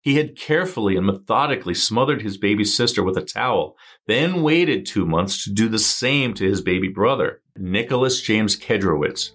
He had carefully and methodically smothered his baby sister with a towel, then waited two months to do the same to his baby brother, Nicholas James Kedrowitz.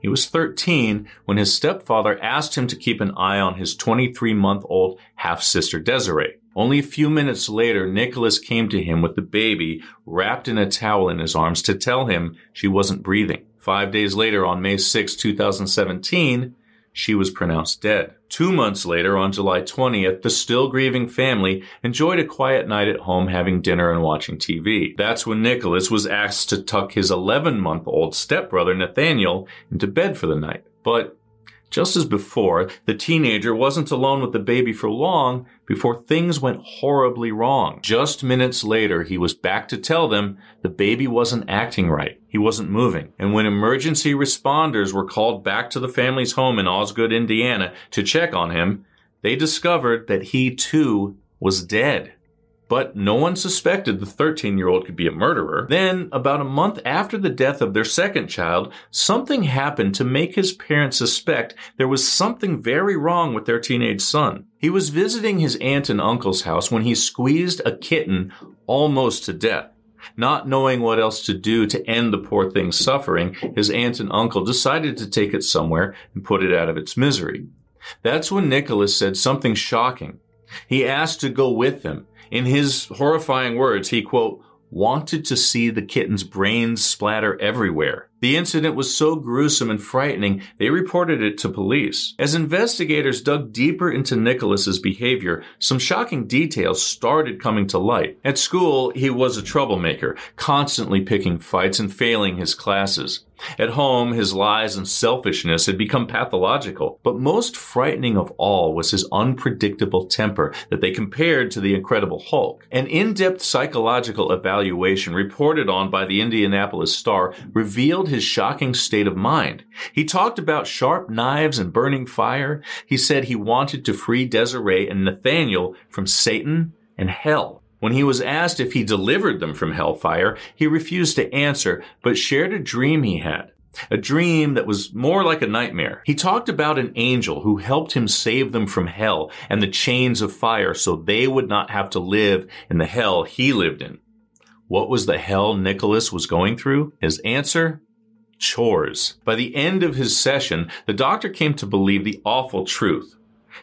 He was 13 when his stepfather asked him to keep an eye on his 23 month old half sister Desiree. Only a few minutes later, Nicholas came to him with the baby wrapped in a towel in his arms to tell him she wasn't breathing. Five days later, on May 6, 2017, she was pronounced dead. Two months later, on July 20th, the still grieving family enjoyed a quiet night at home having dinner and watching TV. That's when Nicholas was asked to tuck his 11 month old stepbrother Nathaniel into bed for the night. But just as before, the teenager wasn't alone with the baby for long before things went horribly wrong. Just minutes later, he was back to tell them the baby wasn't acting right. He wasn't moving. And when emergency responders were called back to the family's home in Osgood, Indiana to check on him, they discovered that he too was dead but no one suspected the 13 year old could be a murderer. Then, about a month after the death of their second child, something happened to make his parents suspect there was something very wrong with their teenage son. He was visiting his aunt and uncle's house when he squeezed a kitten almost to death. Not knowing what else to do to end the poor thing's suffering, his aunt and uncle decided to take it somewhere and put it out of its misery. That's when Nicholas said something shocking. He asked to go with them in his horrifying words, he quote, wanted to see the kitten's brains splatter everywhere. The incident was so gruesome and frightening, they reported it to police. As investigators dug deeper into Nicholas's behavior, some shocking details started coming to light. At school, he was a troublemaker, constantly picking fights and failing his classes. At home, his lies and selfishness had become pathological, but most frightening of all was his unpredictable temper that they compared to the Incredible Hulk. An in-depth psychological evaluation reported on by the Indianapolis Star revealed his shocking state of mind. He talked about sharp knives and burning fire. He said he wanted to free Desiree and Nathaniel from Satan and hell. When he was asked if he delivered them from hellfire, he refused to answer, but shared a dream he had. A dream that was more like a nightmare. He talked about an angel who helped him save them from hell and the chains of fire so they would not have to live in the hell he lived in. What was the hell Nicholas was going through? His answer? Chores. By the end of his session, the doctor came to believe the awful truth.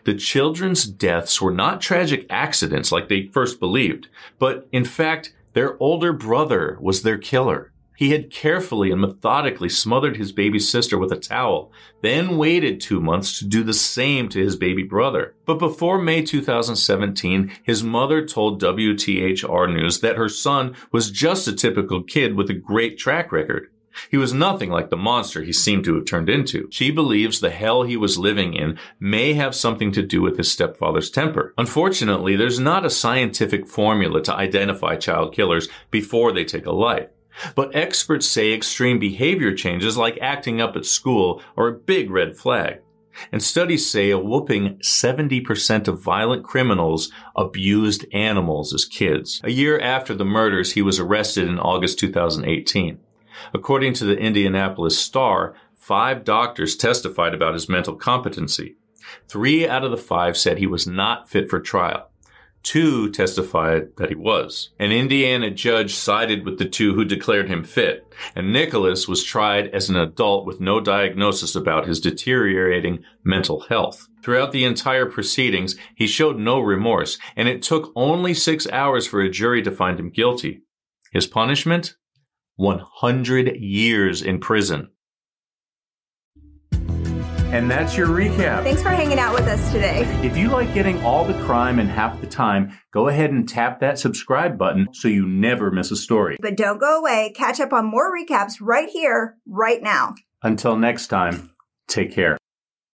The children's deaths were not tragic accidents like they first believed, but in fact, their older brother was their killer. He had carefully and methodically smothered his baby sister with a towel, then waited two months to do the same to his baby brother. But before May 2017, his mother told WTHR News that her son was just a typical kid with a great track record. He was nothing like the monster he seemed to have turned into. She believes the hell he was living in may have something to do with his stepfather's temper. Unfortunately, there's not a scientific formula to identify child killers before they take a life. But experts say extreme behavior changes like acting up at school are a big red flag. And studies say a whooping 70% of violent criminals abused animals as kids. A year after the murders, he was arrested in August 2018. According to the Indianapolis Star, five doctors testified about his mental competency. Three out of the five said he was not fit for trial. Two testified that he was. An Indiana judge sided with the two who declared him fit, and Nicholas was tried as an adult with no diagnosis about his deteriorating mental health. Throughout the entire proceedings, he showed no remorse, and it took only six hours for a jury to find him guilty. His punishment? 100 years in prison. And that's your recap. Thanks for hanging out with us today. If you like getting all the crime in half the time, go ahead and tap that subscribe button so you never miss a story. But don't go away. Catch up on more recaps right here, right now. Until next time, take care.